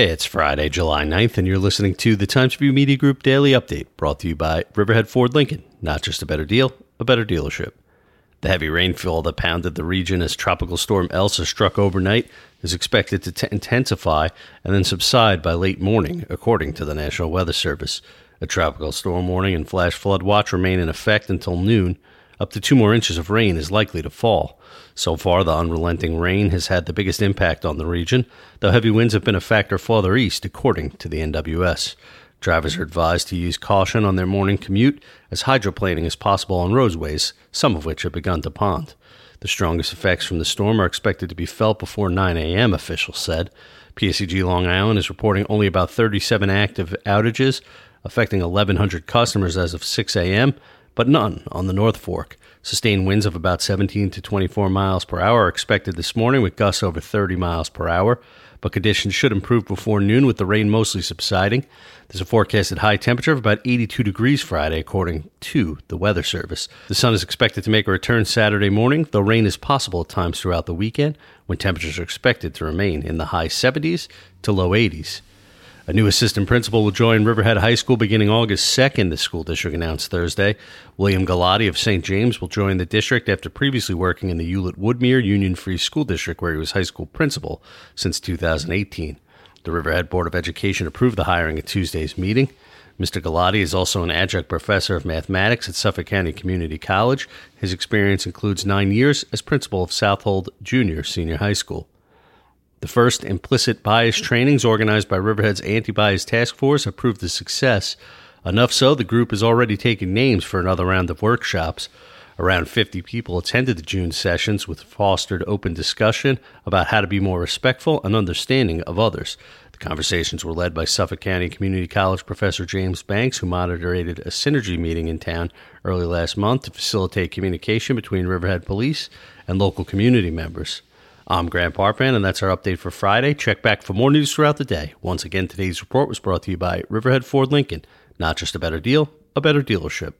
It's Friday, July 9th, and you're listening to the Times Review Media Group Daily Update, brought to you by Riverhead Ford Lincoln. Not just a better deal, a better dealership. The heavy rainfall that pounded the region as Tropical Storm Elsa struck overnight is expected to t- intensify and then subside by late morning, according to the National Weather Service. A tropical storm warning and flash flood watch remain in effect until noon. Up to two more inches of rain is likely to fall. So far, the unrelenting rain has had the biggest impact on the region, though heavy winds have been a factor farther east, according to the NWS. Drivers are advised to use caution on their morning commute, as hydroplaning is possible on roadways, some of which have begun to pond. The strongest effects from the storm are expected to be felt before 9 a.m., officials said. PSEG Long Island is reporting only about 37 active outages, affecting 1,100 customers as of 6 a.m., but none on the North Fork. Sustained winds of about 17 to 24 miles per hour are expected this morning with gusts over 30 miles per hour, but conditions should improve before noon with the rain mostly subsiding. There's a forecasted high temperature of about 82 degrees Friday, according to the Weather Service. The sun is expected to make a return Saturday morning, though rain is possible at times throughout the weekend, when temperatures are expected to remain in the high 70s to low 80s. A new assistant principal will join Riverhead High School beginning August 2nd, the school district announced Thursday. William Galati of St. James will join the district after previously working in the Hewlett Woodmere Union Free School District, where he was high school principal since 2018. The Riverhead Board of Education approved the hiring at Tuesday's meeting. Mr. Galati is also an adjunct professor of mathematics at Suffolk County Community College. His experience includes nine years as principal of Southold Junior Senior High School. The first implicit bias trainings organized by Riverhead's anti bias task force have proved a success. Enough so, the group is already taking names for another round of workshops. Around 50 people attended the June sessions, with fostered open discussion about how to be more respectful and understanding of others. The conversations were led by Suffolk County Community College professor James Banks, who moderated a synergy meeting in town early last month to facilitate communication between Riverhead Police and local community members. I'm Grant Parpan, and that's our update for Friday. Check back for more news throughout the day. Once again, today's report was brought to you by Riverhead Ford Lincoln. Not just a better deal, a better dealership.